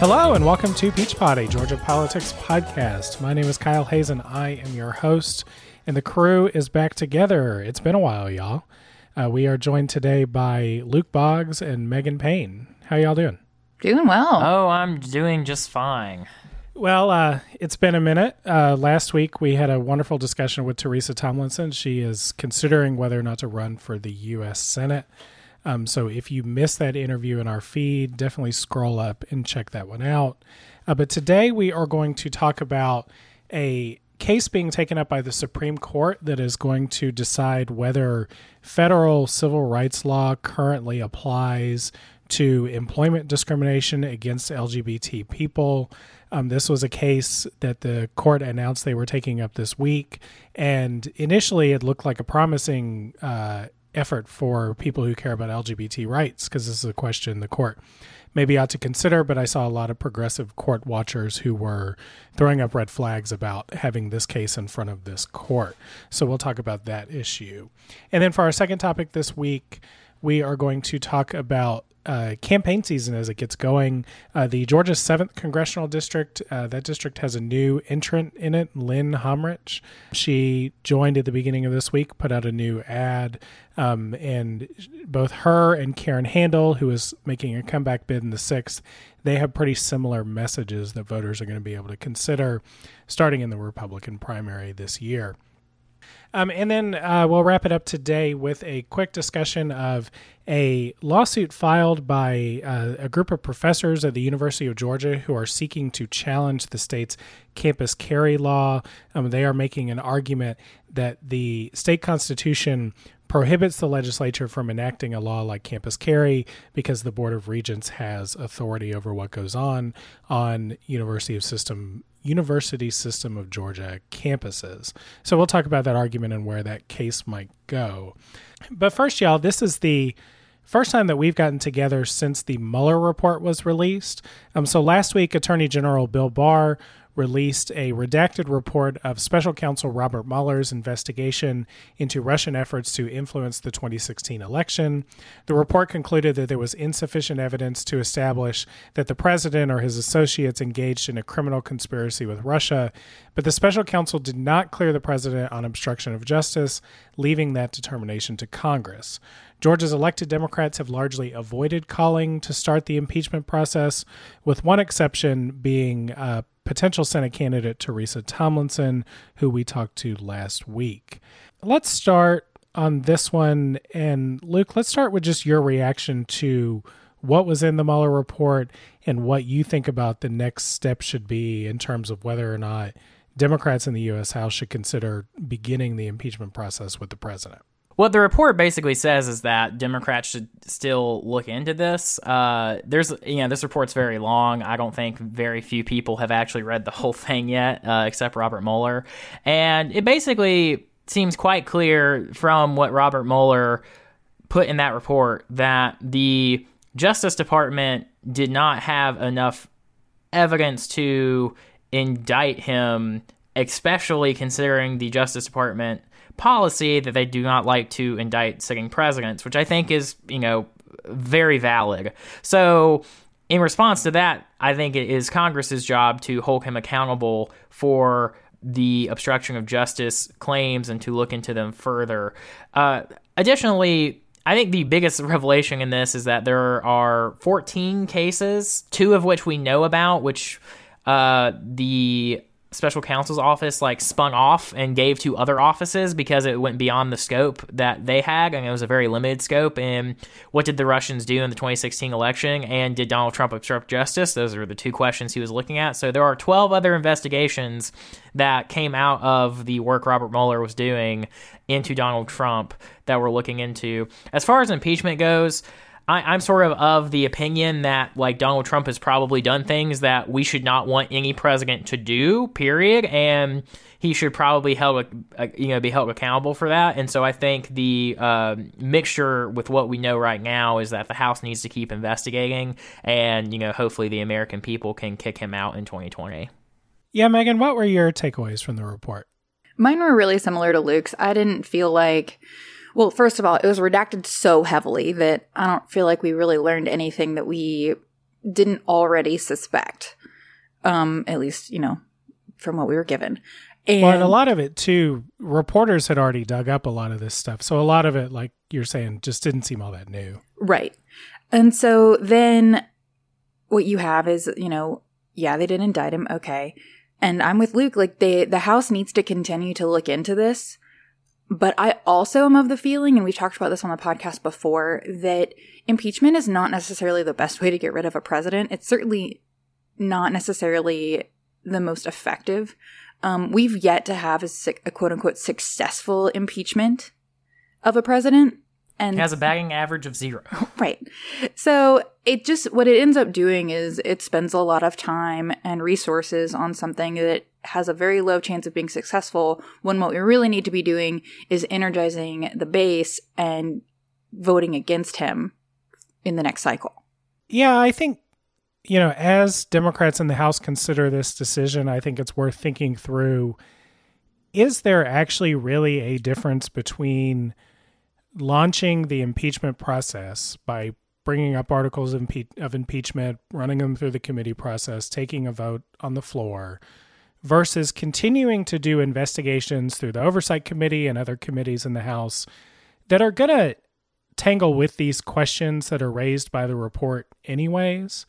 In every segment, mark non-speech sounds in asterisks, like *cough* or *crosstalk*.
Hello and welcome to Peach Pod, a Georgia politics podcast. My name is Kyle Hayes and I am your host, and the crew is back together. It's been a while, y'all. Uh, we are joined today by Luke Boggs and Megan Payne. How y'all doing? Doing well. Oh, I'm doing just fine. Well, uh, it's been a minute. Uh, last week we had a wonderful discussion with Teresa Tomlinson. She is considering whether or not to run for the U.S. Senate. Um, so if you missed that interview in our feed, definitely scroll up and check that one out. Uh, but today we are going to talk about a case being taken up by the Supreme Court that is going to decide whether federal civil rights law currently applies to employment discrimination against LGBT people. Um, this was a case that the court announced they were taking up this week. And initially, it looked like a promising uh, effort for people who care about LGBT rights, because this is a question the court maybe ought to consider. But I saw a lot of progressive court watchers who were throwing up red flags about having this case in front of this court. So we'll talk about that issue. And then for our second topic this week, we are going to talk about uh, campaign season as it gets going. Uh, the Georgia 7th Congressional District, uh, that district has a new entrant in it, Lynne Homrich. She joined at the beginning of this week, put out a new ad. Um, and both her and Karen Handel, who is making a comeback bid in the 6th, they have pretty similar messages that voters are going to be able to consider starting in the Republican primary this year. Um, and then uh, we'll wrap it up today with a quick discussion of a lawsuit filed by uh, a group of professors at the University of Georgia who are seeking to challenge the state's campus carry law. Um, they are making an argument that the state constitution prohibits the legislature from enacting a law like campus carry because the board of regents has authority over what goes on on university of system University System of Georgia campuses. So we'll talk about that argument and where that case might go. But first, y'all, this is the first time that we've gotten together since the Mueller report was released. Um, so last week, Attorney General Bill Barr released a redacted report of special counsel Robert Mueller's investigation into Russian efforts to influence the 2016 election. The report concluded that there was insufficient evidence to establish that the president or his associates engaged in a criminal conspiracy with Russia, but the special counsel did not clear the president on obstruction of justice, leaving that determination to Congress. Georgia's elected Democrats have largely avoided calling to start the impeachment process, with one exception being uh, potential Senate candidate Teresa Tomlinson, who we talked to last week. Let's start on this one. And Luke, let's start with just your reaction to what was in the Mueller report and what you think about the next step should be in terms of whether or not Democrats in the U.S. House should consider beginning the impeachment process with the president. What the report basically says is that Democrats should still look into this. Uh, there's, you know, this report's very long. I don't think very few people have actually read the *laughs* whole thing yet, uh, except Robert Mueller. And it basically seems quite clear from what Robert Mueller put in that report that the Justice Department did not have enough evidence to indict him, especially considering the Justice Department policy that they do not like to indict sitting presidents, which I think is, you know, very valid. So, in response to that, I think it is Congress's job to hold him accountable for the obstruction of justice claims and to look into them further. Uh, additionally, I think the biggest *laughs* revelation in this is that there are 14 cases, two of which we know about, which uh, the special counsel's office like spun off and gave to other offices because it went beyond the scope that they had and it was a very limited scope and what did the russians do in the 2016 election and did donald trump obstruct justice? Those are the two questions he was looking at. So there are 12 other investigations that came out of the work robert mueller was doing into donald trump that we're looking into. As far as impeachment goes I, am sort of of the opinion that like Donald Trump has probably done things that we should not want any president to do. Period, and he should probably held uh, you know be held accountable for that. And so I think the uh, mixture with what we know right now is that the House needs to keep investigating, and you know hopefully the American people can kick him out in 2020. Yeah, Megan, what were your takeaways from the report? Mine were really similar to Luke's. I didn't feel like, well, first of all, it was redacted so heavily that I don't feel like we really learned anything that we didn't already suspect. Um, at least, you know, from what we were given. And, well, and a lot of it too, reporters had already dug up a lot of this stuff. So a lot of it, like you're saying, just didn't seem all that new. Right. And so then what you have is, you know, yeah, they did indict him. Okay. And I'm with Luke. Like they, the House needs to continue to look into this. But I also am of the feeling, and we've talked about this on the podcast before, that impeachment is not necessarily the best way to get rid of a president. It's certainly not necessarily the most effective. Um, we've yet to have a, a quote unquote successful impeachment of a president and it has a batting average of zero. *laughs* Right. So it just what it ends up doing is it spends a lot of time and resources on something that has a very low chance of being successful when what we really need to be doing is energizing the base and voting against him in the next cycle. Yeah, I think you know, as Democrats in the House consider this decision, I think it's worth thinking through is there actually really a difference between launching the impeachment process by bringing up articles of, impe- of impeachment, running them through the committee process, taking a vote on the floor, versus continuing to do investigations through the oversight committee and other committees in the House that are going to tangle with these questions that are raised by the report, anyways.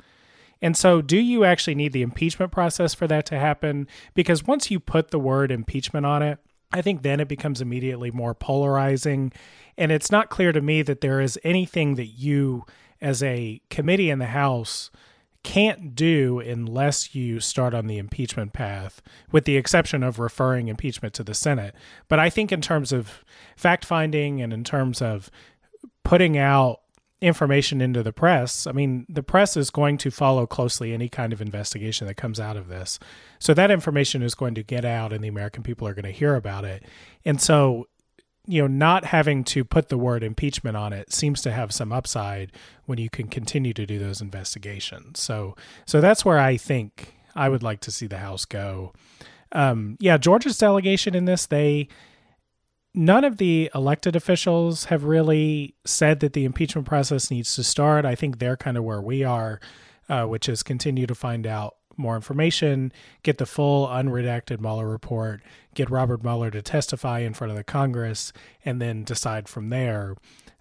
And so, do you actually need the impeachment process for that to happen? Because once you put the word impeachment on it, I think then it becomes immediately more polarizing. And it's not clear to me that there is anything that you, as a committee in the House, can't do unless you start on the impeachment path, with the exception of referring impeachment to the Senate. But I think, in terms of fact finding and in terms of putting out information into the press, I mean, the press is going to follow closely any kind of investigation that comes out of this. So that information is going to get out and the American people are going to hear about it. And so, you know, not having to put the word impeachment on it seems to have some upside when you can continue to do those investigations. So, so that's where I think I would like to see the House go. Um, yeah, Georgia's delegation in this, they none of the elected officials have really said that the impeachment process needs to start. I think they're kind of where we are, uh, which is continue to find out more information, get the full unredacted Mueller report, get Robert Mueller to testify in front of the Congress, and then decide from there.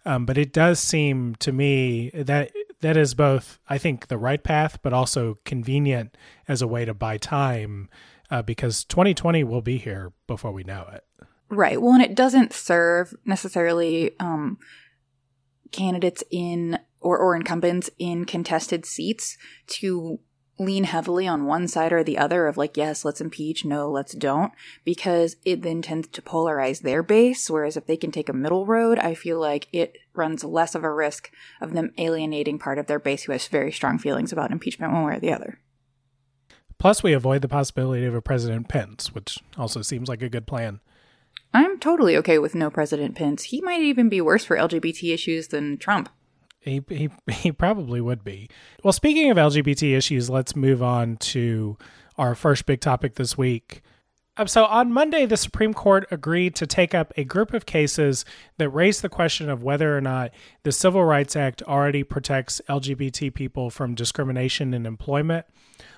Um, but it does seem to me that that is both, I think, the right path, but also convenient as a way to buy time uh, because 2020 will be here before we know it. Right. Well, and it doesn't serve necessarily um, candidates in or, or incumbents in contested seats to lean heavily on one side or the other of like, yes, let's impeach, no, let's don't, because it then tends to polarize their base. Whereas if they can take a middle road, I feel like it runs less of a risk of them alienating part of their base who has very strong feelings about impeachment one way or the other. Plus, we avoid the possibility of a President Pence, which also seems like a good plan. I'm totally okay with no President Pence. He might even be worse for LGBT issues than Trump. He, he, *laughs* he probably would be. Well, speaking of LGBT issues, let's move on to our first big topic this week. Um, so, on Monday, the Supreme Court agreed to take up a group of cases that raise the question of whether or not the Civil Rights Act already protects LGBT people from discrimination in employment.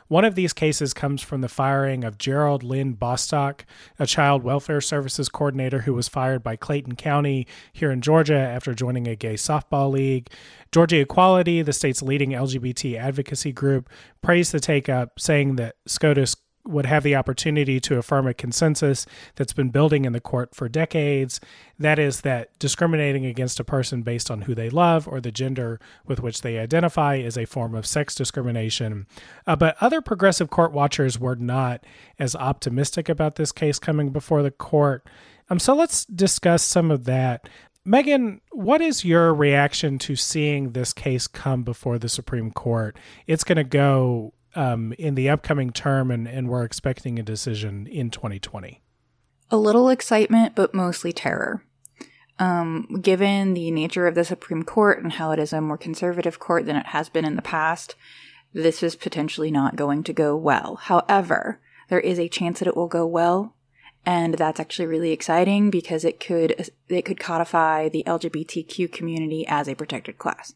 One of these cases comes from the firing of Gerald Lynn Bostock, a child welfare services coordinator who was fired by Clayton County here in Georgia after joining a gay softball league. Georgia Equality, the state's leading LGBT advocacy group, praised the take up, saying that SCOTUS would have the opportunity to affirm a consensus that's been building in the court for decades. That is, that discriminating against a person based on who they love or the gender with which they identify is a form of sex discrimination. Uh, but other progressive court watchers were not as optimistic about this case coming before the court. Um, so let's discuss some of that. Megan, what is your reaction to seeing this case come before the Supreme Court? It's going to go um, in the upcoming term, and, and we're expecting a decision in 2020? A little excitement, but mostly terror. Um, given the nature of the Supreme Court and how it is a more conservative court than it has been in the past, this is potentially not going to go well. However, there is a chance that it will go well, and that's actually really exciting because it could it could codify the LGBTQ community as a protected class.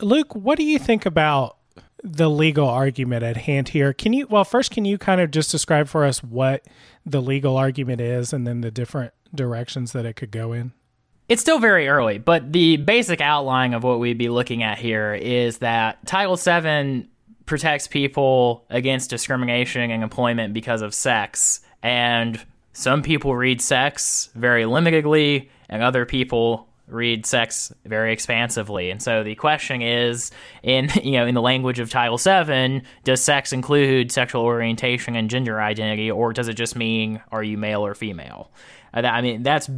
Luke, what do you think about the legal argument at hand here? Can you well first can you kind of just describe for us what the legal argument is and then the different directions that it could go in? It's still very early, but the basic outline of what we'd be looking at here is that Title VII protects people against discrimination in employment because of sex. And some people read sex very limitedly, and other people read sex very expansively. And so the question is in *laughs* you know in the language of Title VII, does sex include sexual orientation and gender identity, or does it just mean are you male or female? Uh, I mean that's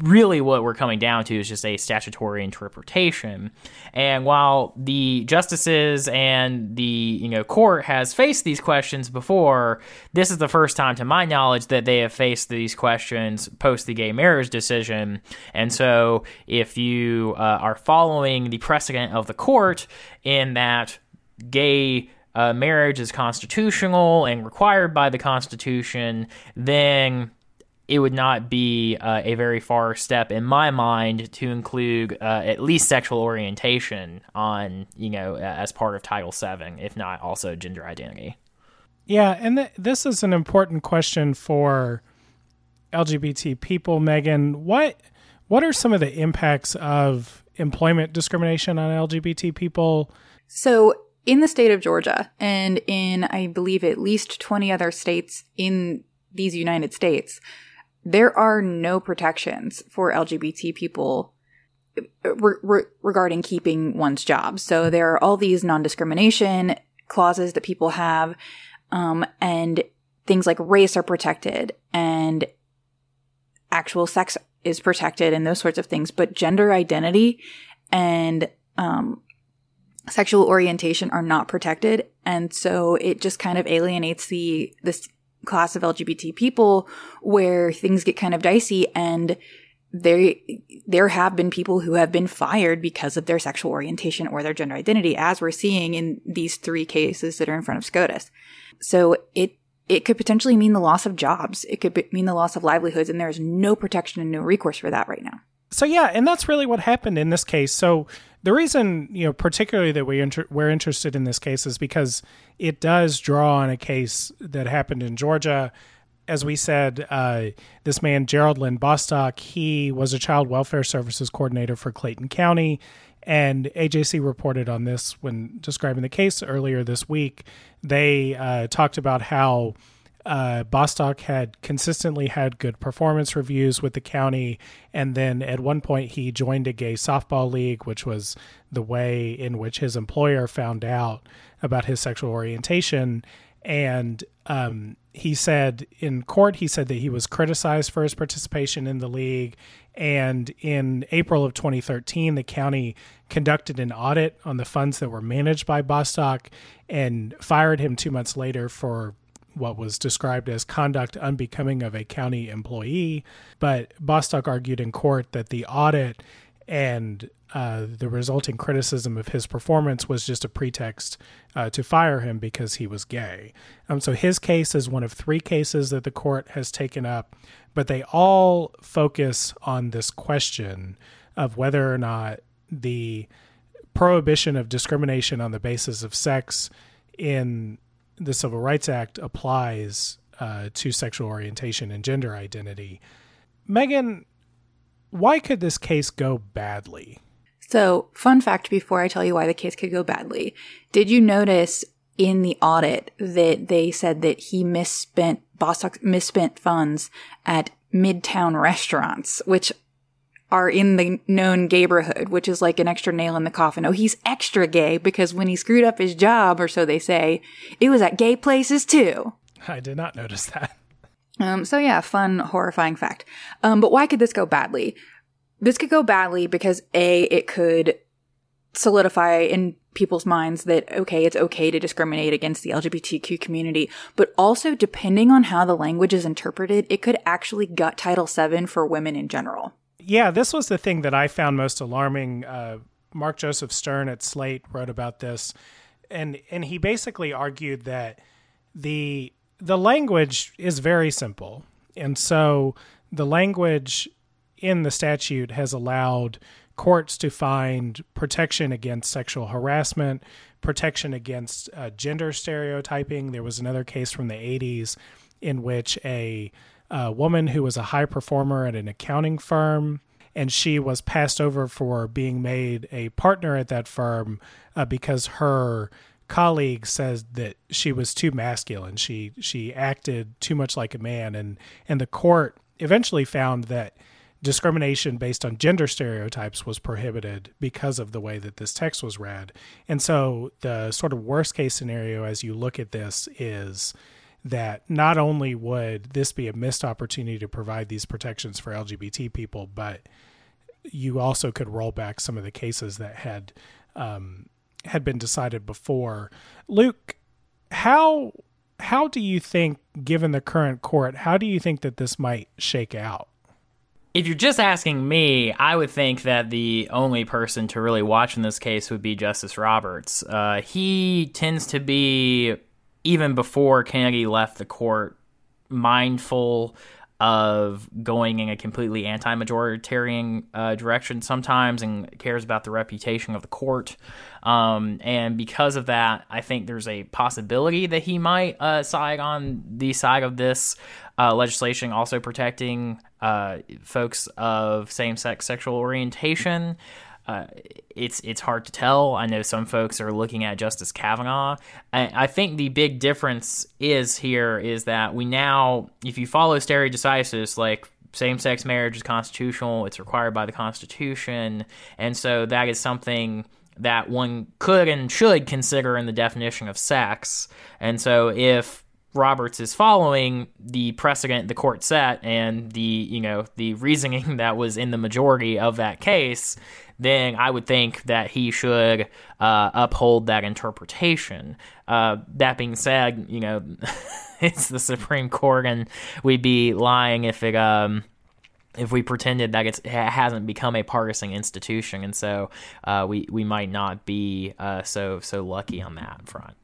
really what we're coming down to is just a statutory interpretation. And while the justices and the you know court has faced these questions before, this is the first time to my knowledge that they have faced these questions post the gay marriage decision. And so if you uh, are following the precedent of the court in that gay uh, marriage is constitutional and required by the Constitution, then it would not be uh, a very far step in my mind to include uh, at least sexual orientation on you know as part of title VII, if not also gender identity. Yeah and th- this is an important question for lgbt people megan. What what are some of the impacts of employment discrimination on lgbt people? So in the state of georgia and in i believe at least 20 other states in these united states there are no protections for LGBT people re- re- regarding keeping one's job. So there are all these non-discrimination clauses that people have, um, and things like race are protected and actual sex is protected and those sorts of things. But gender identity and um, sexual orientation are not protected, and so it just kind of alienates the this class of LGBT people where things get kind of dicey and there there have been people who have been fired because of their sexual orientation or their gender identity as we're seeing in these three cases that are in front of SCOTUS. So it it could potentially mean the loss of jobs. It could be, mean the loss of livelihoods and there's no protection and no recourse for that right now. So yeah, and that's really what happened in this case. So the reason you know particularly that we inter- we're interested in this case is because it does draw on a case that happened in Georgia. As we said, uh, this man Gerald Lynn Bostock, he was a child welfare services coordinator for Clayton County, and AJC reported on this when describing the case earlier this week. They uh, talked about how uh, Bostock had consistently had good performance reviews with the county, and then at one point he joined a gay softball league, which was the way in which his employer found out about his sexual orientation. And um, he said in court, he said that he was criticized for his participation in the league. And in April of 2013, the county conducted an audit on the funds that were managed by Bostock and fired him two months later for what was described as conduct unbecoming of a county employee. But Bostock argued in court that the audit and uh, the resulting criticism of his performance was just a pretext uh, to fire him because he was gay. Um, so his case is one of three cases that the court has taken up, but they all focus on this question of whether or not the prohibition of discrimination on the basis of sex in the Civil Rights Act applies uh, to sexual orientation and gender identity. Megan, why could this case go badly? So, fun fact before I tell you why the case could go badly. Did you notice in the audit that they said that he misspent Bostock misspent funds at midtown restaurants, which are in the known gayborhood, which is like an extra nail in the coffin. Oh, he's extra gay because when he screwed up his job, or so they say, it was at gay places too. I did not notice that. Um, so yeah, fun, horrifying fact. Um, but why could this go badly? This could go badly because A, it could solidify in people's minds that, okay, it's okay to discriminate against the LGBTQ community, but also depending on how the language is interpreted, it could actually gut Title VII for women in general yeah, this was the thing that I found most alarming. Uh, Mark Joseph Stern at Slate wrote about this, and and he basically argued that the the language is very simple And so the language in the statute has allowed courts to find protection against sexual harassment, protection against uh, gender stereotyping. There was another case from the 80s in which a, a woman who was a high performer at an accounting firm and she was passed over for being made a partner at that firm uh, because her colleague says that she was too masculine. She she acted too much like a man, and and the court eventually found that discrimination based on gender stereotypes was prohibited because of the way that this text was read. And so the sort of worst case scenario as you look at this is that not only would this be a missed opportunity to provide these protections for LGBT people, but you also could roll back some of the cases that had um, had been decided before. Luke, how how do you think, given the current court, how do you think that this might shake out? If you're just asking me, I would think that the only person to really watch in this case would be Justice Roberts. Uh, he tends to be, even before Kennedy left the court, mindful of going in a completely anti-majoritarian uh, direction sometimes and cares about the reputation of the court. Um, and because of that i think there's a possibility that he might uh, side on the side of this uh, legislation also protecting uh, folks of same-sex sexual orientation uh, it's it's hard to tell. I know some folks are looking at Justice Kavanaugh. I, I, think the big difference is here is that we now, if you follow stare decisis, like same-sex marriage is constitutional, it's required by the Constitution, and so that is something that one could and should consider in the definition of sex. And so if Roberts is following the precedent the court set and the you know the reasoning *laughs* that was in the majority of that case, then I would think that he should uh, uphold that interpretation. Uh, that being said, you know, *laughs* it's the Supreme Court, and we'd be lying if it. Um, if we pretended that it hasn't become a partisan institution, and so uh, we we might not be uh, so so lucky on that front.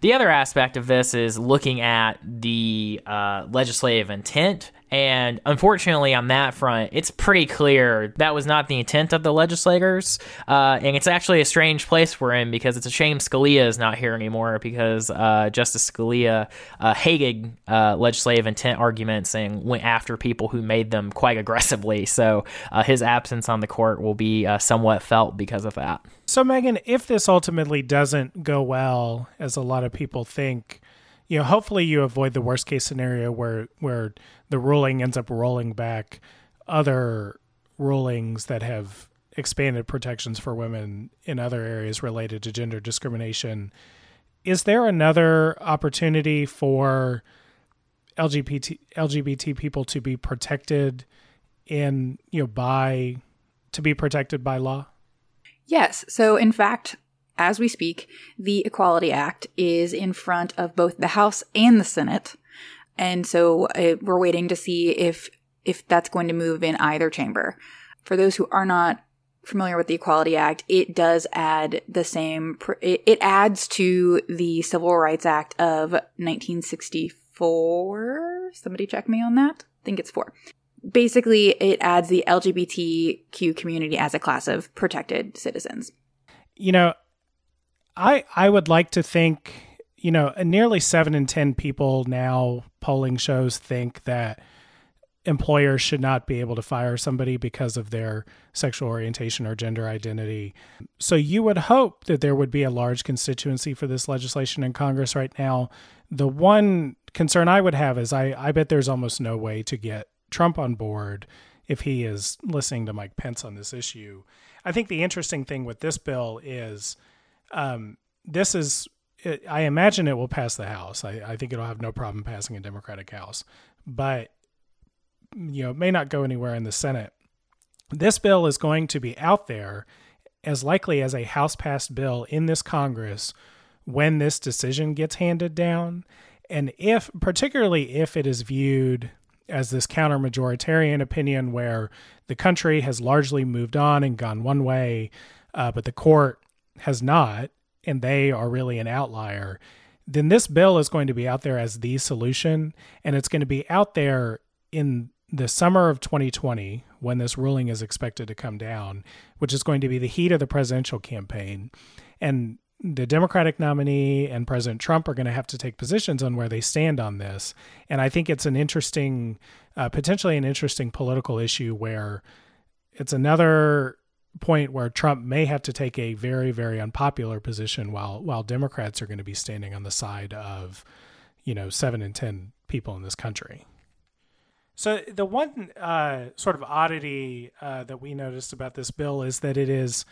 The other aspect of this is looking at the uh, legislative intent and unfortunately, on that front, it's pretty clear that was not the intent of the legislators. Uh, and it's actually a strange place we're in because it's a shame Scalia is not here anymore because uh, Justice Scalia uh, hated uh, legislative intent arguments and went after people who made them quite aggressively. So uh, his absence on the court will be uh, somewhat felt because of that. So, Megan, if this ultimately doesn't go well, as a lot of people think, you know, hopefully you avoid the worst case scenario where where the ruling ends up rolling back other rulings that have expanded protections for women in other areas related to gender discrimination. Is there another opportunity for LGBT LGBT people to be protected in you know by to be protected by law? Yes. So in fact, as we speak, the Equality Act is in front of both the House and the Senate. And so uh, we're waiting to see if if that's going to move in either chamber. For those who are not familiar with the Equality Act, it does add the same it adds to the Civil Rights Act of 1964. Somebody check me on that. I think it's 4. Basically, it adds the LGBTQ community as a class of protected citizens. You know, I I would like to think, you know, nearly seven in ten people now polling shows think that employers should not be able to fire somebody because of their sexual orientation or gender identity. So you would hope that there would be a large constituency for this legislation in Congress right now. The one concern I would have is I, I bet there's almost no way to get Trump on board if he is listening to Mike Pence on this issue. I think the interesting thing with this bill is um, this is, it, I imagine it will pass the House. I, I think it'll have no problem passing a Democratic House, but you know, it may not go anywhere in the Senate. This bill is going to be out there as likely as a House passed bill in this Congress when this decision gets handed down. And if, particularly if it is viewed as this counter majoritarian opinion where the country has largely moved on and gone one way, uh, but the court has not, and they are really an outlier, then this bill is going to be out there as the solution. And it's going to be out there in the summer of 2020, when this ruling is expected to come down, which is going to be the heat of the presidential campaign, and the Democratic nominee and President Trump are going to have to take positions on where they stand on this. And I think it's an interesting, uh, potentially an interesting political issue where it's another point where Trump may have to take a very, very unpopular position while while Democrats are going to be standing on the side of, you know, seven in ten people in this country. So the one uh, sort of oddity uh, that we noticed about this bill is that it is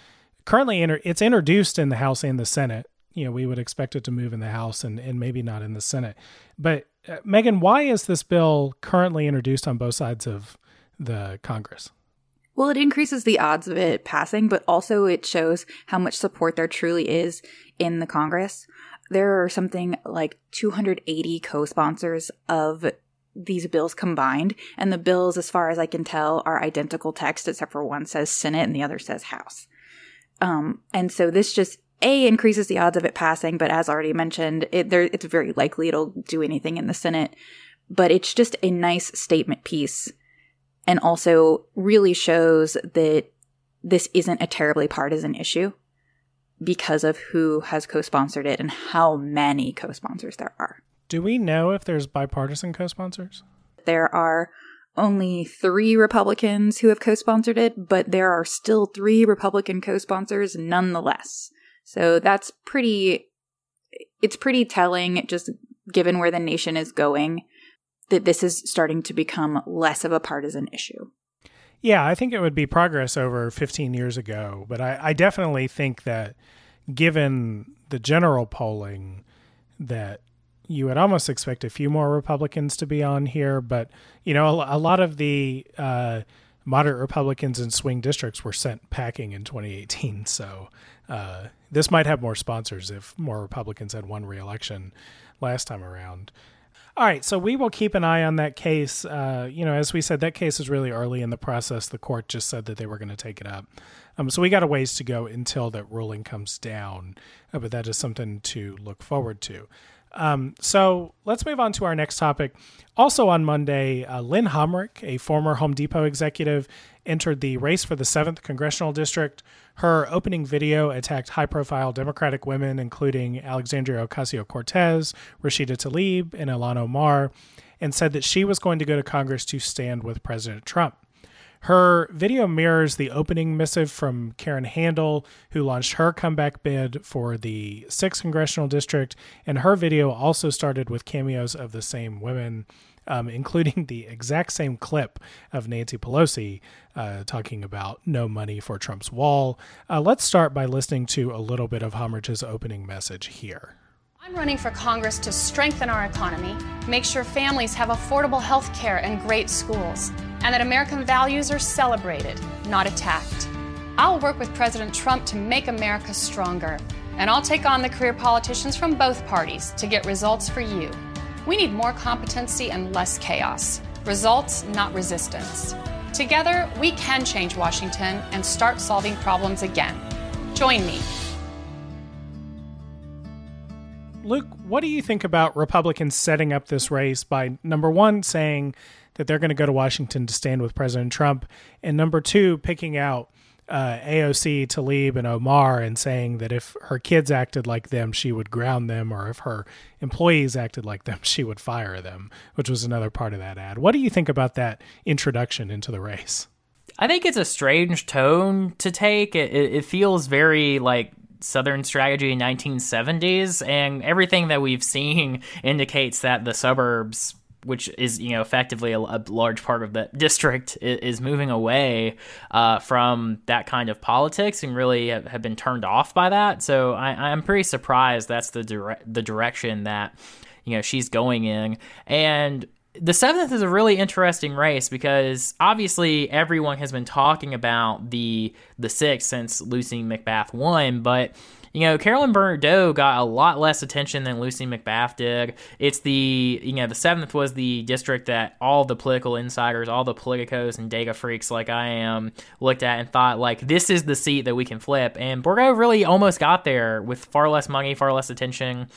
currently inter- it's introduced in the House and the Senate. You know, we would expect it to move in the House and, and maybe not in the Senate. But uh, Megan, why is this bill currently introduced on both sides of the Congress? Well, it increases the odds of it passing, but also it shows how much support there truly is in the Congress. There are something like 280 co sponsors of these bills combined, and the bills, as far as I can tell, are identical text, except for one says Senate and the other says House. Um, and so this just a increases the odds of it passing, but as already mentioned, it, there, it's very likely it'll do anything in the Senate. But it's just a nice statement piece, and also really shows that this isn't a terribly partisan issue because of who has co-sponsored it and how many co-sponsors there are. Do we know if there's bipartisan co-sponsors? There are only three Republicans who have co sponsored it, but there are still three Republican co sponsors nonetheless. So that's pretty, it's pretty telling, just given where the nation is going, that this is starting to become less of a partisan issue. Yeah, I think it would be progress over 15 years ago, but I, I definitely think that given the general polling, that you would almost expect a few more Republicans to be on here, but you know, a, a lot of the uh, moderate Republicans in swing districts were sent packing in 2018. *laughs* So uh, this might have more sponsors if more Republicans had won re-election last time around. All right, so we will keep an eye on that case. Uh, you know, as we said, that case is really early in the process. The court just said that they were going to take it up. Um, so we got a ways to go until that ruling comes down, uh, but that is something to look forward to. Um, so let's move on to our next topic. Also on Monday, uh, Lynne Homrich, a former Home Depot executive, entered the race for the 7th Congressional District. Her opening video attacked high profile Democratic women, including Alexandria Ocasio Cortez, Rashida Tlaib, and Ilhan Omar, and said that she was going to go to Congress to stand with President Trump. Her video mirrors the opening missive from Karen Handel, who launched her comeback bid for the 6th Congressional District, and her video also started with cameos of the same women. Um, including the exact same clip of Nancy Pelosi uh, talking about no money for Trump's wall. Uh, let's start by listening to a little bit of Homrich's opening message here. I'm running for Congress to strengthen our economy, make sure families have affordable health care and great schools, and that American values are celebrated, not attacked. I'll work with President Trump to make America stronger, and I'll take on the career politicians from both parties to get results for you. We need more competency and less chaos. Results, not resistance. Together, we can change Washington and start solving problems again. Join me. Luke, what do you think about Republicans setting up this race by number one, saying that they're going to go to Washington to stand with President Trump, and number two, picking out uh, AOC, Tlaib, and Omar and saying that if her kids acted like them, she would ground them, or if her employees acted like them, *laughs* she would fire them, which was another part of that ad. What do you think about that introduction into the race? I think it's a strange tone to take. It, it, feels very like Southern strategy in 1970s, and everything that we've seen *laughs* indicates that the suburbs which is you know effectively a, a, large part of the *laughs* district is, is moving away uh, from that kind of politics and really have, have been turned off by that. So I, am pretty surprised that's the dire- the direction that you know she's going in. And the seventh is a really interesting race because obviously everyone has been talking about the the sixth since Lucy McBath won, but you know, Carolyn Bourdeaux got a lot less attention than Lucy McBath did. It's the, you know, the seventh was the district that all the political insiders, all the politicos and data freaks like I am looked at and thought, like, this is the seat that we can flip. And Bourdeaux really almost got there with far less money, far less attention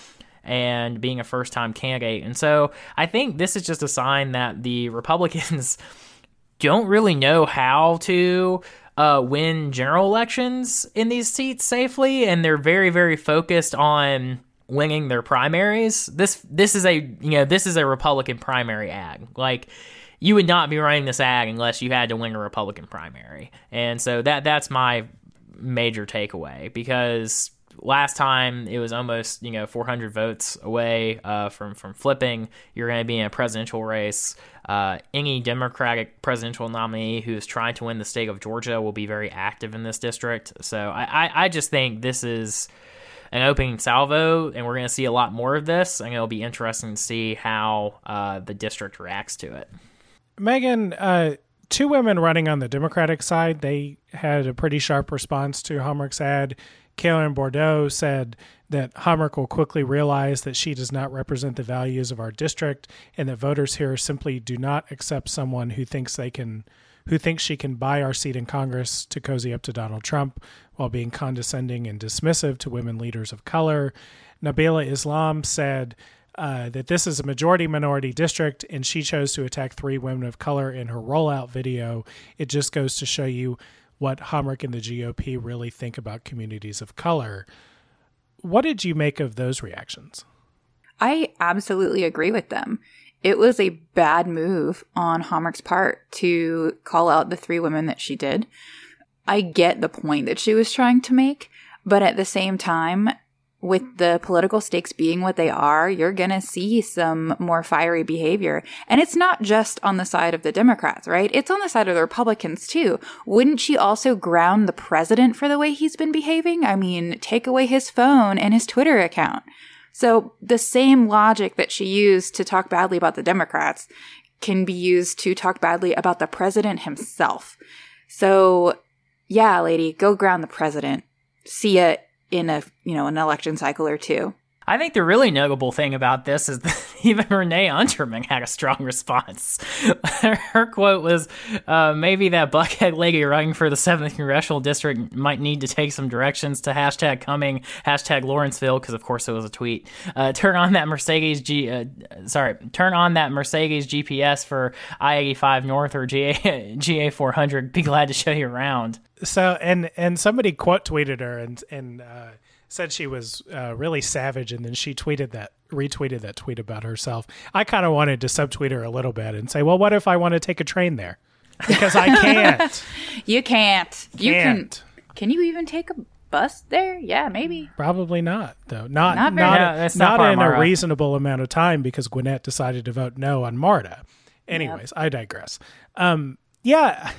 and being a first time candidate. And so I think this is just a sign that the Republicans *laughs* don't really know how to uh, win general elections in these seats safely, and they're very, very focused on winning their primaries. This this is a you know this is a Republican primary ag. Like you would not be running this ag unless you had to win a Republican primary, and so that that's my major takeaway because last time it was almost you know 400 votes away uh, from from flipping. You're going to be in a presidential race. Uh, any Democratic presidential nominee who's trying to win the state of Georgia will be very active in this district. So I, I, I just think this is an opening salvo, and we're going to see a lot more of this. And it'll be interesting to see how uh, the district reacts to it. Megan, uh, two women running on the Democratic side, they had a pretty sharp response to Homrich's ad. Carolyn Bourdeaux said that Homrich will quickly realize that she does not represent the values of our district and that voters here simply do not accept someone who thinks they can who thinks she can buy our seat in Congress to cozy up to Donald Trump while being condescending and dismissive to women leaders of color. Nabilah Islam said uh, that this is a majority minority district and she chose to attack three women of color in her rollout video. It just goes to show you what Homrich and the GOP really think about communities of color. What did you make of those reactions? I absolutely agree with them. It was a bad move on Homrich's part to call out the three women that she did. I get the point that she was trying to make, but at the same time, with mm-hmm. the political stakes being what they are, you're going to see some more fiery behavior. And it's not just on the side of the Democrats, right? It's on the side of the Republicans too. Wouldn't she also ground the president for the way he's been behaving? I mean, take away his phone and his Twitter account. So the same logic that she used to talk badly about the Democrats can be used to talk badly about the president himself. So yeah, lady, go ground the president. See ya in a you know an election cycle or two. I think the really notable thing about this is that *laughs* even Renee Unterman had a strong response. *laughs* Her quote was, uh, maybe that buckhead lady running for the 7th Congressional District might need to take some directions to hashtag coming, hashtag Lawrenceville, because of course it was a tweet. Uh, turn on that Mercedes G, uh, sorry, turn on that Mercedes GPS for I-85 North or GA, GA400. *laughs* Be glad to show you around. So, and, and somebody quote tweeted her and, and, uh said she was uh, really savage, and then she tweeted that, retweeted that tweet about herself. I kind of wanted to subtweet her a little bit and say, "Well, what if I want to take a train there? Because I can't. *laughs* you can't. You can't. can. Can you even take a bus there? Yeah, maybe. Probably not, though. Not not not, not, not in a reasonable amount of time because Gwinnett decided to vote no on MARTA. Anyways, yep. I digress. Um, yeah,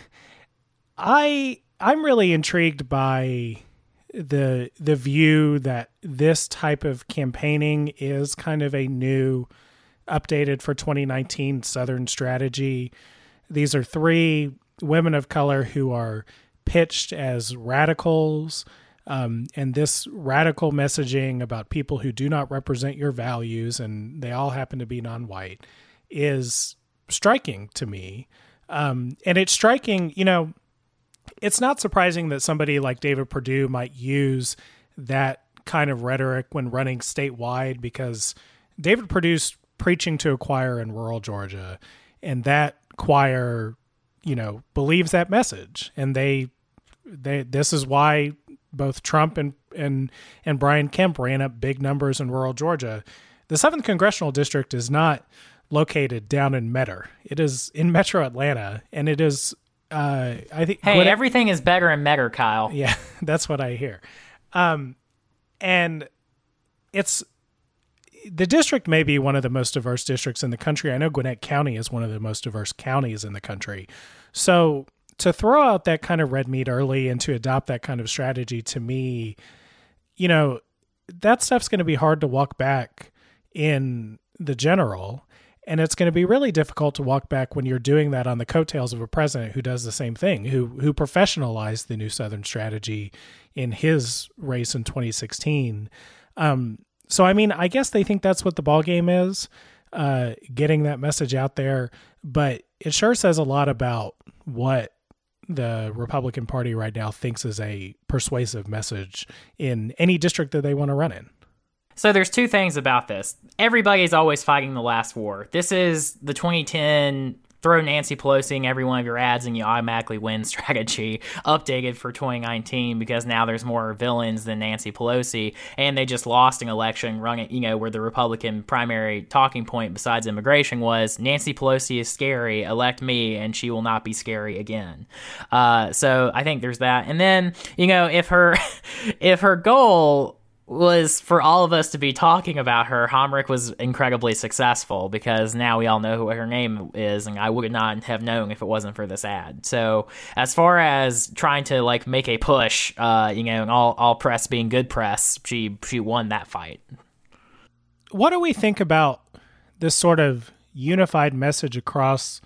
I I'm really intrigued by the the view that this type of campaigning is kind of a new updated for 2019 southern strategy. These are three women of color who are pitched as radicals um, and this radical messaging about people who do not represent your values and they all happen to be non-white is striking to me. Um, and it's striking you know it's not surprising that somebody like David Perdue might use that kind of rhetoric when running statewide because David Perdue's preaching to a choir in rural Georgia, and that choir, you know, believes that message, and they they this is why both Trump and and and Brian Kemp ran up big numbers in rural Georgia. The seventh congressional district is not located down in Metter. It is in Metro Atlanta, and it is uh, I think. Hey, Gwinnett, everything is better and better, Kyle. Yeah, *laughs* that's what I hear. Um, and it's the district may be one of the most diverse districts in the country. I know Gwinnett County is one of the most diverse counties in the country. So to throw out that kind of red meat early and to adopt that kind of strategy to me, you know, that stuff's going to be hard to walk back in the general. And it's going to be really difficult to walk back when you're doing that on the coattails of a president who does the same thing, who who professionalized the New Southern strategy in his race in 2016. Um, so I mean, I guess they think that's what the ball game is, uh, getting that message out there. But it sure says a lot about what the Republican Party right now thinks is a persuasive message in any district that they want to run in. So there's two things about this. Everybody's always fighting the last war. This is the 2010 throw Nancy Pelosi in every one of your ads and you automatically win *laughs* strategy updated for 2019 because now there's more villains than Nancy Pelosi and they just lost an election running, you know, where the Republican primary talking point besides immigration was Nancy Pelosi is scary, elect me and she will not be scary again. Uh, so I think there's that. And then, you know, if her *laughs* if her goal was for all of us to be talking about her, Homrich was incredibly successful because now we all know who her name is, and I would not have known if it wasn't for this ad. So, as far as trying to like make a push, uh, you know, and all all press being good press, she she won that fight. What do we think about this sort of unified message across?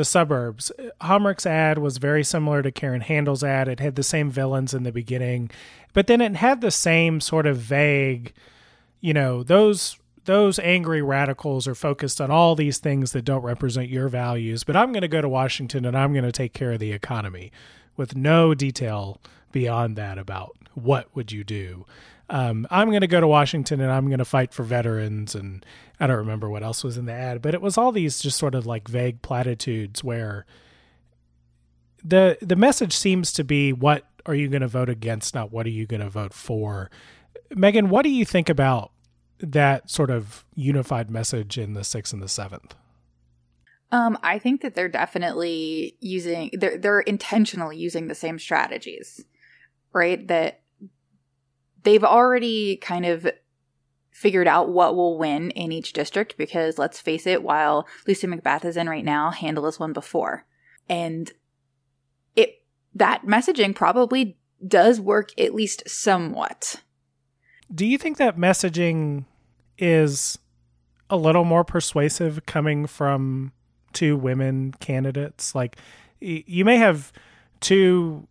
The suburbs. Homrich's ad was very similar to Karen Handel's ad. It had the same villains in the beginning, but then it had the same sort of vague, you know, those those angry radicals are focused on all these things that don't represent your values, but I'm going to go to Washington and I'm going to take care of the economy with no detail beyond that about what would you do. Um, I'm going to go to Washington and I'm going to fight for veterans and I don't remember what else was in the ad, but it was all these just sort of like vague platitudes where the the message seems to be what are you going to vote against, not what are you going to vote for. Megan, what do you think about that sort of unified message in the sixth and the seventh? Um, I think that they're definitely using they're they're intentionally using the same strategies, right? That they've already kind of figured out what will win in each district because let's face it, while Lucy McBath is in right now, Handel has won before. And it that messaging probably does work at least somewhat. Do you think that messaging is a little more persuasive coming from two women candidates? Like you may have two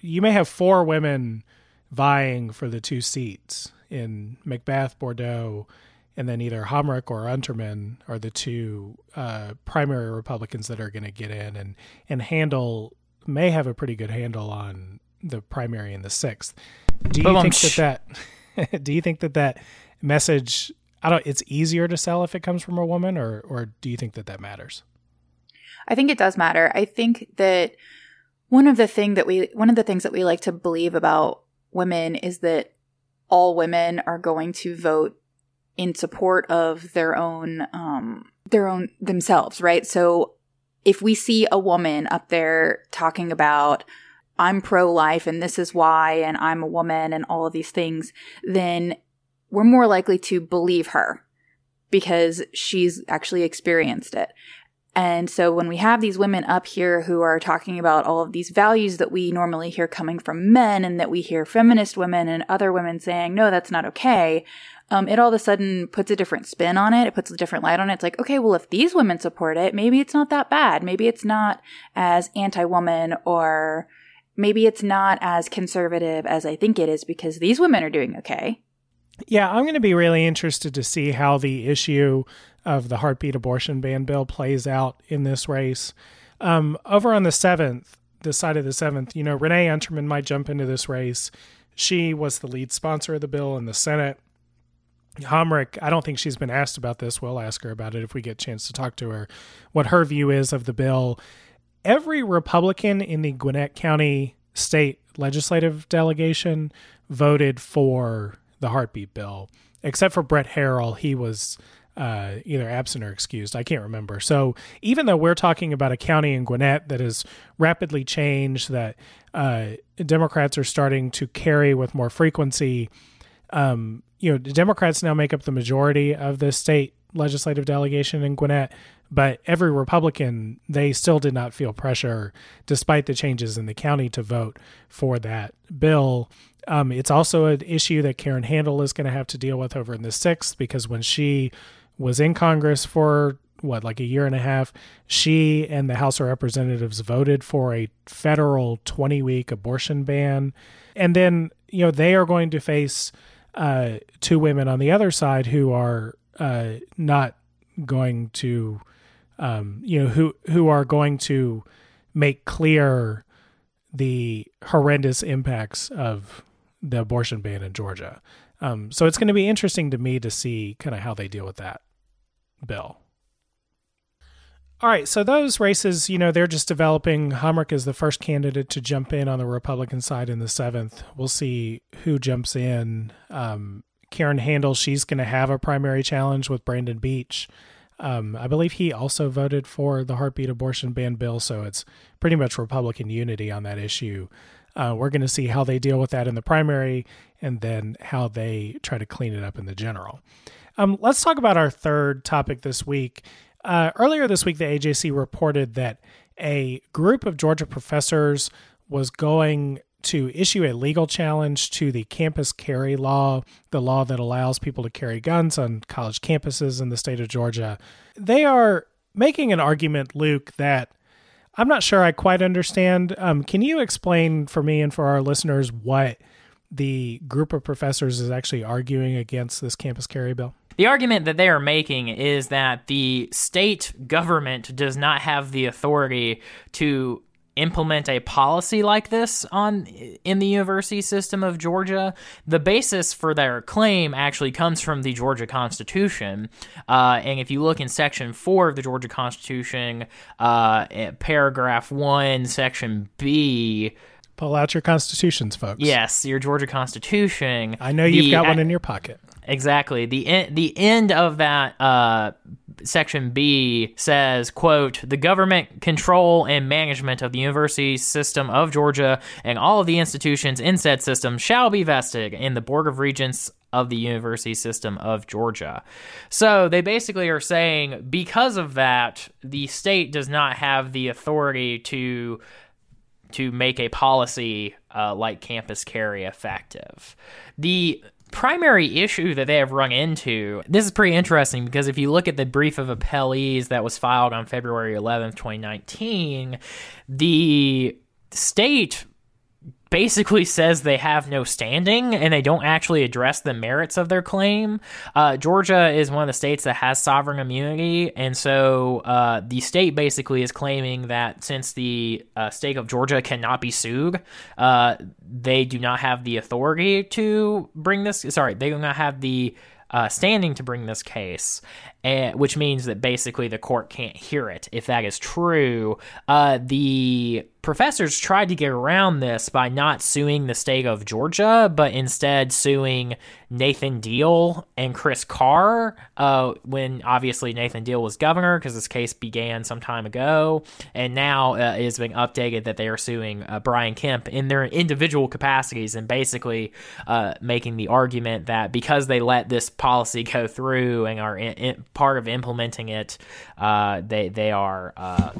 you may have four women vying for the two seats in McBath, Bourdeaux, and then either Homrich or Unterman are the two uh, primary Republicans that are going to get in, and and Handel may have a pretty good handle on the primary in the sixth. Do you think that that *laughs* do you think that that message? I don't. It's easier to sell if it comes from a woman, or or do you think that that matters? I think it does matter. I think that one of the thing that we one of the things that we like to believe about women is that all women are going to vote in support of their own um their own themselves, right? So if we see a woman up there talking about I'm pro life and this is why and I'm a woman and all of these things, then we're more likely to believe her because she's actually experienced it. And so when we have these women up here who are talking about all of these values that we normally hear coming from men and that we hear feminist women and other women saying, no, that's not okay. Um, it all of a sudden puts a different spin on it. It puts a different light on it. It's like, okay, well, if these women support it, maybe it's not that bad. Maybe it's not as anti-woman or maybe it's not as conservative as I think it is because these women are doing okay. Yeah, I'm going to be really interested to see how the issue of the heartbeat abortion ban bill plays out in this race. Um, over on the seventh, the side of the seventh, you know, Renee Unterman might jump into this race. She was the lead sponsor of the bill in the Senate. Homrich, I don't think she's been asked about this. We'll ask her about it if we get a chance to talk to her, what her view is of the bill. Every Republican in the Gwinnett County state legislative delegation voted for the heartbeat bill, except for Brett Harrell. He was uh, either absent or excused. I can't remember. So even though we're talking about a county in Gwinnett that has rapidly changed, that uh, Democrats are starting to carry with more frequency, um, you know, Democrats now make up the majority of the state legislative delegation in Gwinnett, but every Republican, they still did not feel pressure, despite the changes in the county, to vote for that bill. Um, it's also an issue that Karen Handel is going to have to deal with over in the sixth because when she was in Congress for what, like a year and a half. She and the House of Representatives voted for a federal 20 week abortion ban. And then, you know, they are going to face uh, two women on the other side who are uh, not going to, um, you know, who, who are going to make clear the horrendous impacts of the abortion ban in Georgia. Um, so it's going to be interesting to me to see kind of how they deal with that bill. All right, so those races, you know, they're just developing. Homrich is the first candidate to jump in on the Republican side in the seventh. We'll see who jumps in. Um, Karen Handel, she's going to have a primary challenge with Brandon Beach. Um, I believe he also voted for the heartbeat abortion ban bill, so it's pretty much Republican unity on that issue. Uh, we're going to see how they deal with that in the primary and then how they try to clean it up in the general. Um, let's talk about our third topic this week. Uh, earlier this week, the AJC reported that a group of Georgia professors was going to issue a legal challenge to the campus carry law, the law that allows people to carry guns on college campuses in the state of Georgia. They are making an argument, Luke, that I'm not sure I quite understand. Um, can you explain for me and for our listeners what the group of professors is actually arguing against this campus carry bill? The argument that they are making is that the state government does not have the authority to implement a policy like this on in the university system of Georgia. The basis for their claim actually comes from the Georgia Constitution, uh, and if you look in Section Four of the Georgia Constitution, uh, paragraph one, Section B. Pull out your constitutions, folks. Yes, your Georgia Constitution. I know you've got one in your pocket. Exactly. The en- the end of that uh, section B says, "quote The government control and management of the university system of Georgia and all of the institutions in said system shall be vested in the Board of Regents." Of the university system of Georgia. So they basically are saying because of that, the state does not have the authority to to make a policy uh, like campus carry effective. The primary issue that they have run into this is pretty interesting because if you look at the brief of appellees that was filed on February 11th, 2019, the state basically says they have no standing and they don't actually address the merits of their claim. Uh, Georgia is one of the states that has sovereign immunity, and so uh, the state basically is claiming that since the uh, state of Georgia cannot be sued, uh, they do not have the authority to bring this. Sorry, they do not have the uh, standing to bring this case, uh, which means that basically the court can't hear it. If that is true, uh, the professors tried to get around this by not suing the state of Georgia, but instead suing Nathan Deal and Chris Carr uh, when obviously Nathan Deal was governor because this case began some time ago. And now uh, has been updated that they are suing uh, Brian Kemp in their individual capacities and basically uh, making the argument that because they let this policy go through and are in, in, part of implementing it, uh, they, they are uh,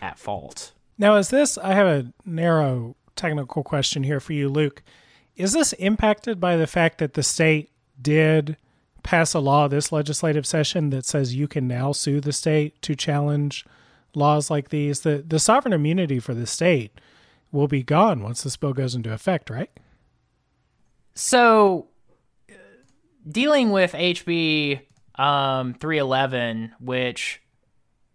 at fault. Now, is this? I have a narrow technical question here for you, Luke. Is this impacted by the fact that the state did pass a law this legislative session that says you can now sue the state to challenge laws like these? The the sovereign immunity for the state will be gone once this bill goes into effect, right? So, dealing with HB um, 311, which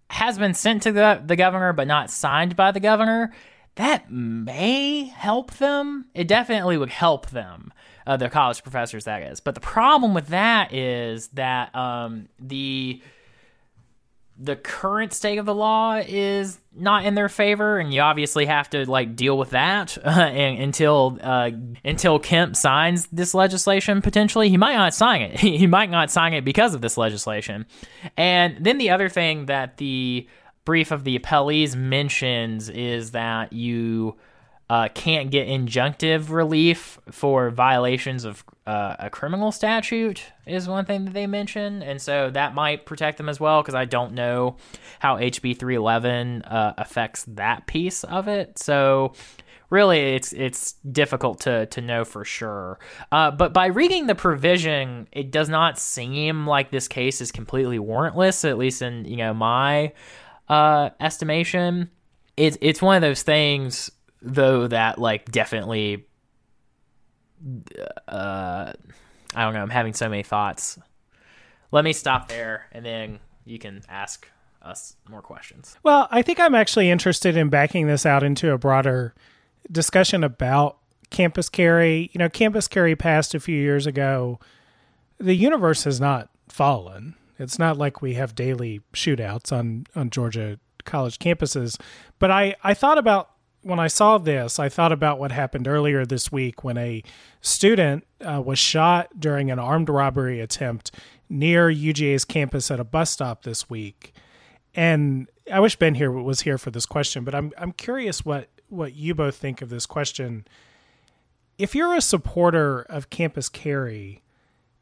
has been sent to the, the governor but not signed by the governor, that may help them. It definitely would help them, uh, the college professors, that is. But the problem with that is that um, the the current state of the law is not in their favor, and you obviously have to like deal with that uh, *laughs* and, until uh, until Kemp signs this legislation. Potentially, he might not sign it. *laughs* he might not sign it because of this legislation. And then the other thing that the brief of the appellees mentions is that you uh, can't get injunctive relief for violations of uh, a criminal statute is one thing that they mention, and so that might protect them as well because I don't know how HB 311 uh, affects that piece of it. So really, it's it's difficult to to know for sure. Uh, but by reading the provision, it does not seem like this case is completely warrantless, at least in you know my uh, estimation. It's it's one of those things though that like definitely uh I don't know, I'm having so many thoughts. Let me stop there and then you can ask us more questions. Well, I think I'm actually interested in backing this out into a broader discussion about campus carry. You know, campus carry passed a few years ago. The universe has not fallen. It's not like we have daily shootouts on on Georgia college campuses. But I I thought about when I saw this, I thought about what happened earlier this week when a student uh, was shot during an armed robbery attempt near UGA's campus at a bus stop this week. And I wish Ben here was here for this question, but I'm I'm curious what what you both think of this question. If you're a supporter of Campus Carry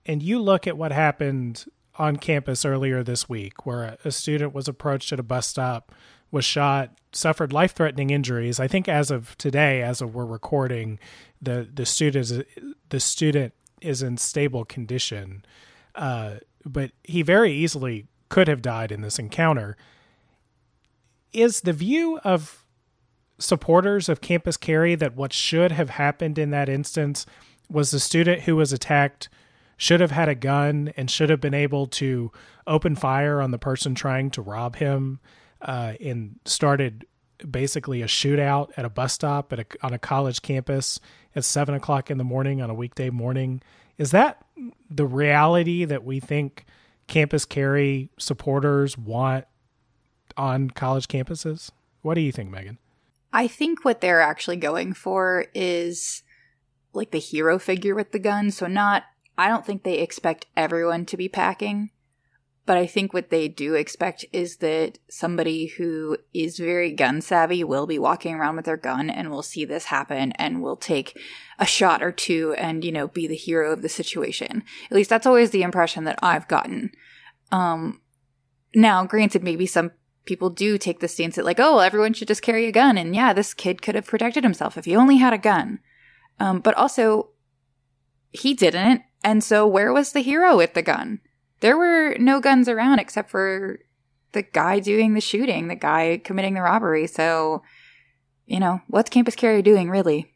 and you look at what happened on campus earlier this week, where a student was approached at a bus stop, was shot, suffered life threatening injuries. I think as of today, as of we're recording, the the student is the student is in stable condition, uh, but he very easily could have died in this encounter. Is the view of supporters of Campus Carry that what should have happened in that instance was the student who was attacked should have had a gun and should have been able to open fire on the person trying to rob him uh, and started basically a shootout at a bus stop at a, on a college campus at seven o'clock in the morning on a weekday morning. Is that the reality that we think campus carry supporters want on college campuses? What do you think, Megan? I think what they're actually going for is like the hero figure with the gun. So, not, I don't think they expect everyone to be packing. But I think what they do expect is that somebody who is very gun savvy will be walking around with their gun and will see this happen and will take a shot or two and, you know, be the hero of the situation. At least that's always the impression that I've gotten. Um, now, granted, maybe some people do take the stance that, like, oh, everyone should just carry a gun. And yeah, this kid could have protected himself if he only had a gun. Um, but also, he didn't. And so, where was the hero with the gun? There were no guns around except for the guy doing the shooting, the guy committing the robbery. So, you know, what's Campus Carry doing, really?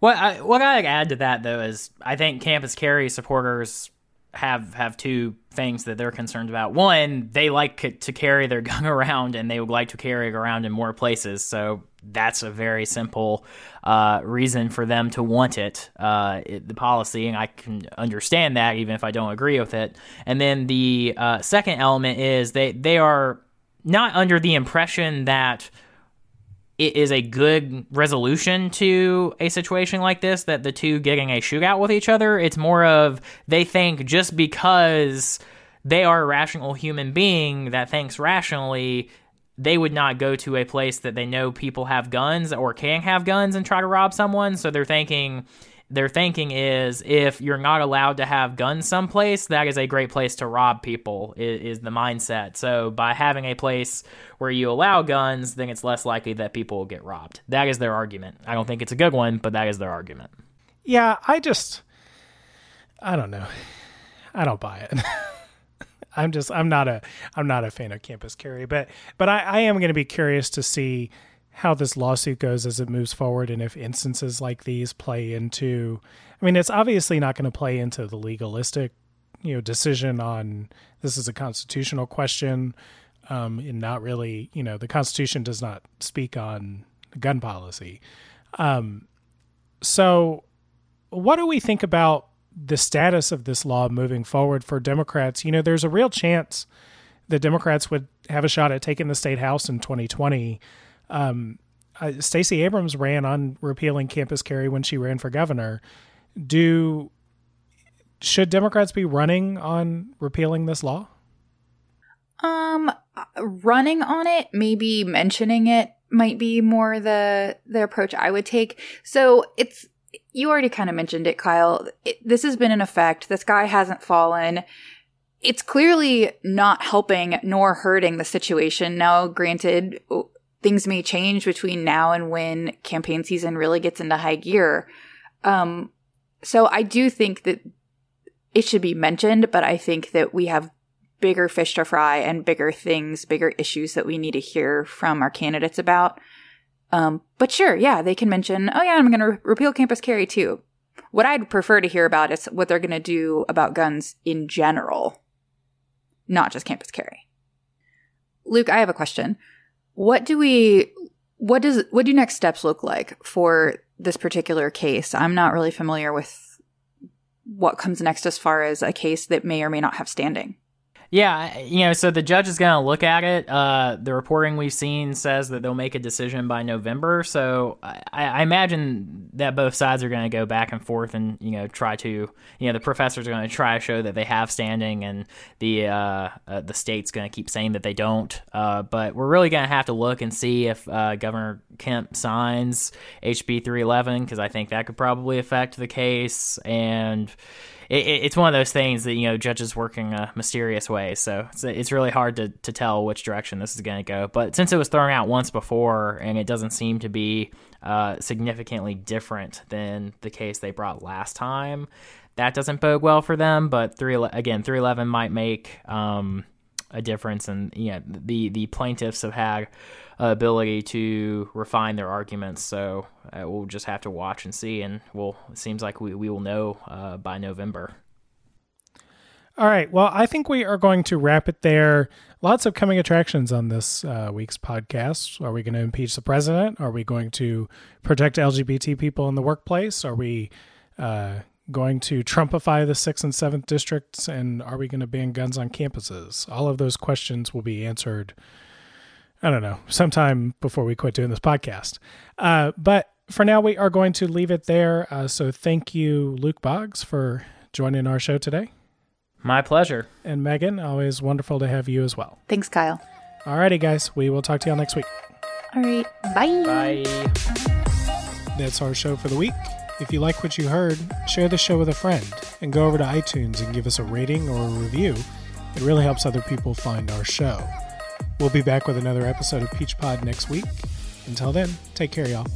What I, what I add to that though is I think Campus Carry supporters have have two things that they're concerned about. One, they like to carry their *laughs* gun around, and they would like to carry it around in more places. So that's a very simple uh, reason for them to want it, uh, it, the policy, and I can understand that even if I don't agree with it. And then the uh, second element is they they are not under the impression that it is a good resolution to a situation like this that the two getting a shootout with each other. It's more of they think just because they are a rational human being that thinks rationally, they would not go to a place that they know people have guns or can have guns and try to rob someone. So they're thinking their thinking is if you're not allowed to have guns someplace, that is a great place to rob people, is, is, the mindset. So by having a place where you allow guns, then it's less likely that people will get robbed. That is their argument. I don't think it's a good one, but that is their argument. Yeah, I just, I don't know. I don't buy it. *laughs* I'm just, I'm not a, I'm not a fan of campus carry, but, but I, I am going to be curious to see how this lawsuit goes as it moves forward and if instances like these play into I mean it's obviously not going to play into the legalistic you know decision on this is a constitutional question um, and not really you know the constitution does not speak on gun policy. Um, so what do we think about the status of this law moving forward for democrats? You know there's a real chance the democrats would have a shot at taking the state house in 2020 um, uh, Stacey Abrams ran on repealing campus carry when she ran for governor. Do should Democrats be running on repealing this law? Um, running on it, maybe mentioning it might be more the the approach I would take. So it's you already kind of mentioned it, Kyle. It, this has been in effect. This guy hasn't fallen. It's clearly not helping nor hurting the situation. Now, granted, things may change between now and when campaign season really gets into high gear. Um, so I do think that it should be mentioned, but I think that we have bigger fish to fry and bigger things, bigger issues that we need to hear from our candidates about. Um, but sure, yeah, they can mention, oh yeah, I'm going to re- repeal campus carry too. What I'd prefer to hear about is what they're going to do about guns in general, not just campus carry. Luke, I have a question what do we what does what do next steps look like for this particular case. I'm not really familiar with what comes next as far as a case that may or may not have standing. Yeah, you know, so the judge is going to look at it. Uh, the reporting we've seen says that they'll make a decision by November. So I, I imagine that both sides are going to go back and forth and you know try to you know the professors are going to try to show that they have standing, and the uh, uh, the state's going to keep saying that they don't. Uh, but we're really going to have to look and see if uh, Governor Kemp signs HB 311 because I think that could probably affect the case and it, it's one of those things that you know judges work in a mysterious way. So it's, it's really hard to, to tell which direction this is going to go. But since it was thrown out once before and it doesn't seem to be uh, significantly different than the case they brought last time, that doesn't bode well for them. But three again, three eleven might make um, a difference, and yeah, the the plaintiffs have had ability to refine their arguments. So uh, we'll just have to watch and see, and we'll. It seems like we we will know uh, by November. All right. Well, I think we are going to wrap it there. Lots of coming attractions on this uh, week's podcast. Are we going to impeach the president? Are we going to protect LGBT people in the workplace? Are we uh, going to Trumpify the sixth and seventh districts? And are we going to ban guns on campuses? All of those questions will be answered I don't know, sometime before we quit doing this podcast. Uh, but for now, we are going to leave it there. Uh, so thank you, Luke Boggs, for joining our show today. My pleasure. And Megan, always wonderful to have you as well. Thanks, Kyle. Alrighty, guys. We will talk to y'all next week. All right. Bye. Bye. That's our show for the week. If you like what you heard, share the show with a friend and go over to iTunes and give us a rating or a review. It really helps other people find our show. We'll be back with another episode of Peach Pod next week. Until then, take care, y'all.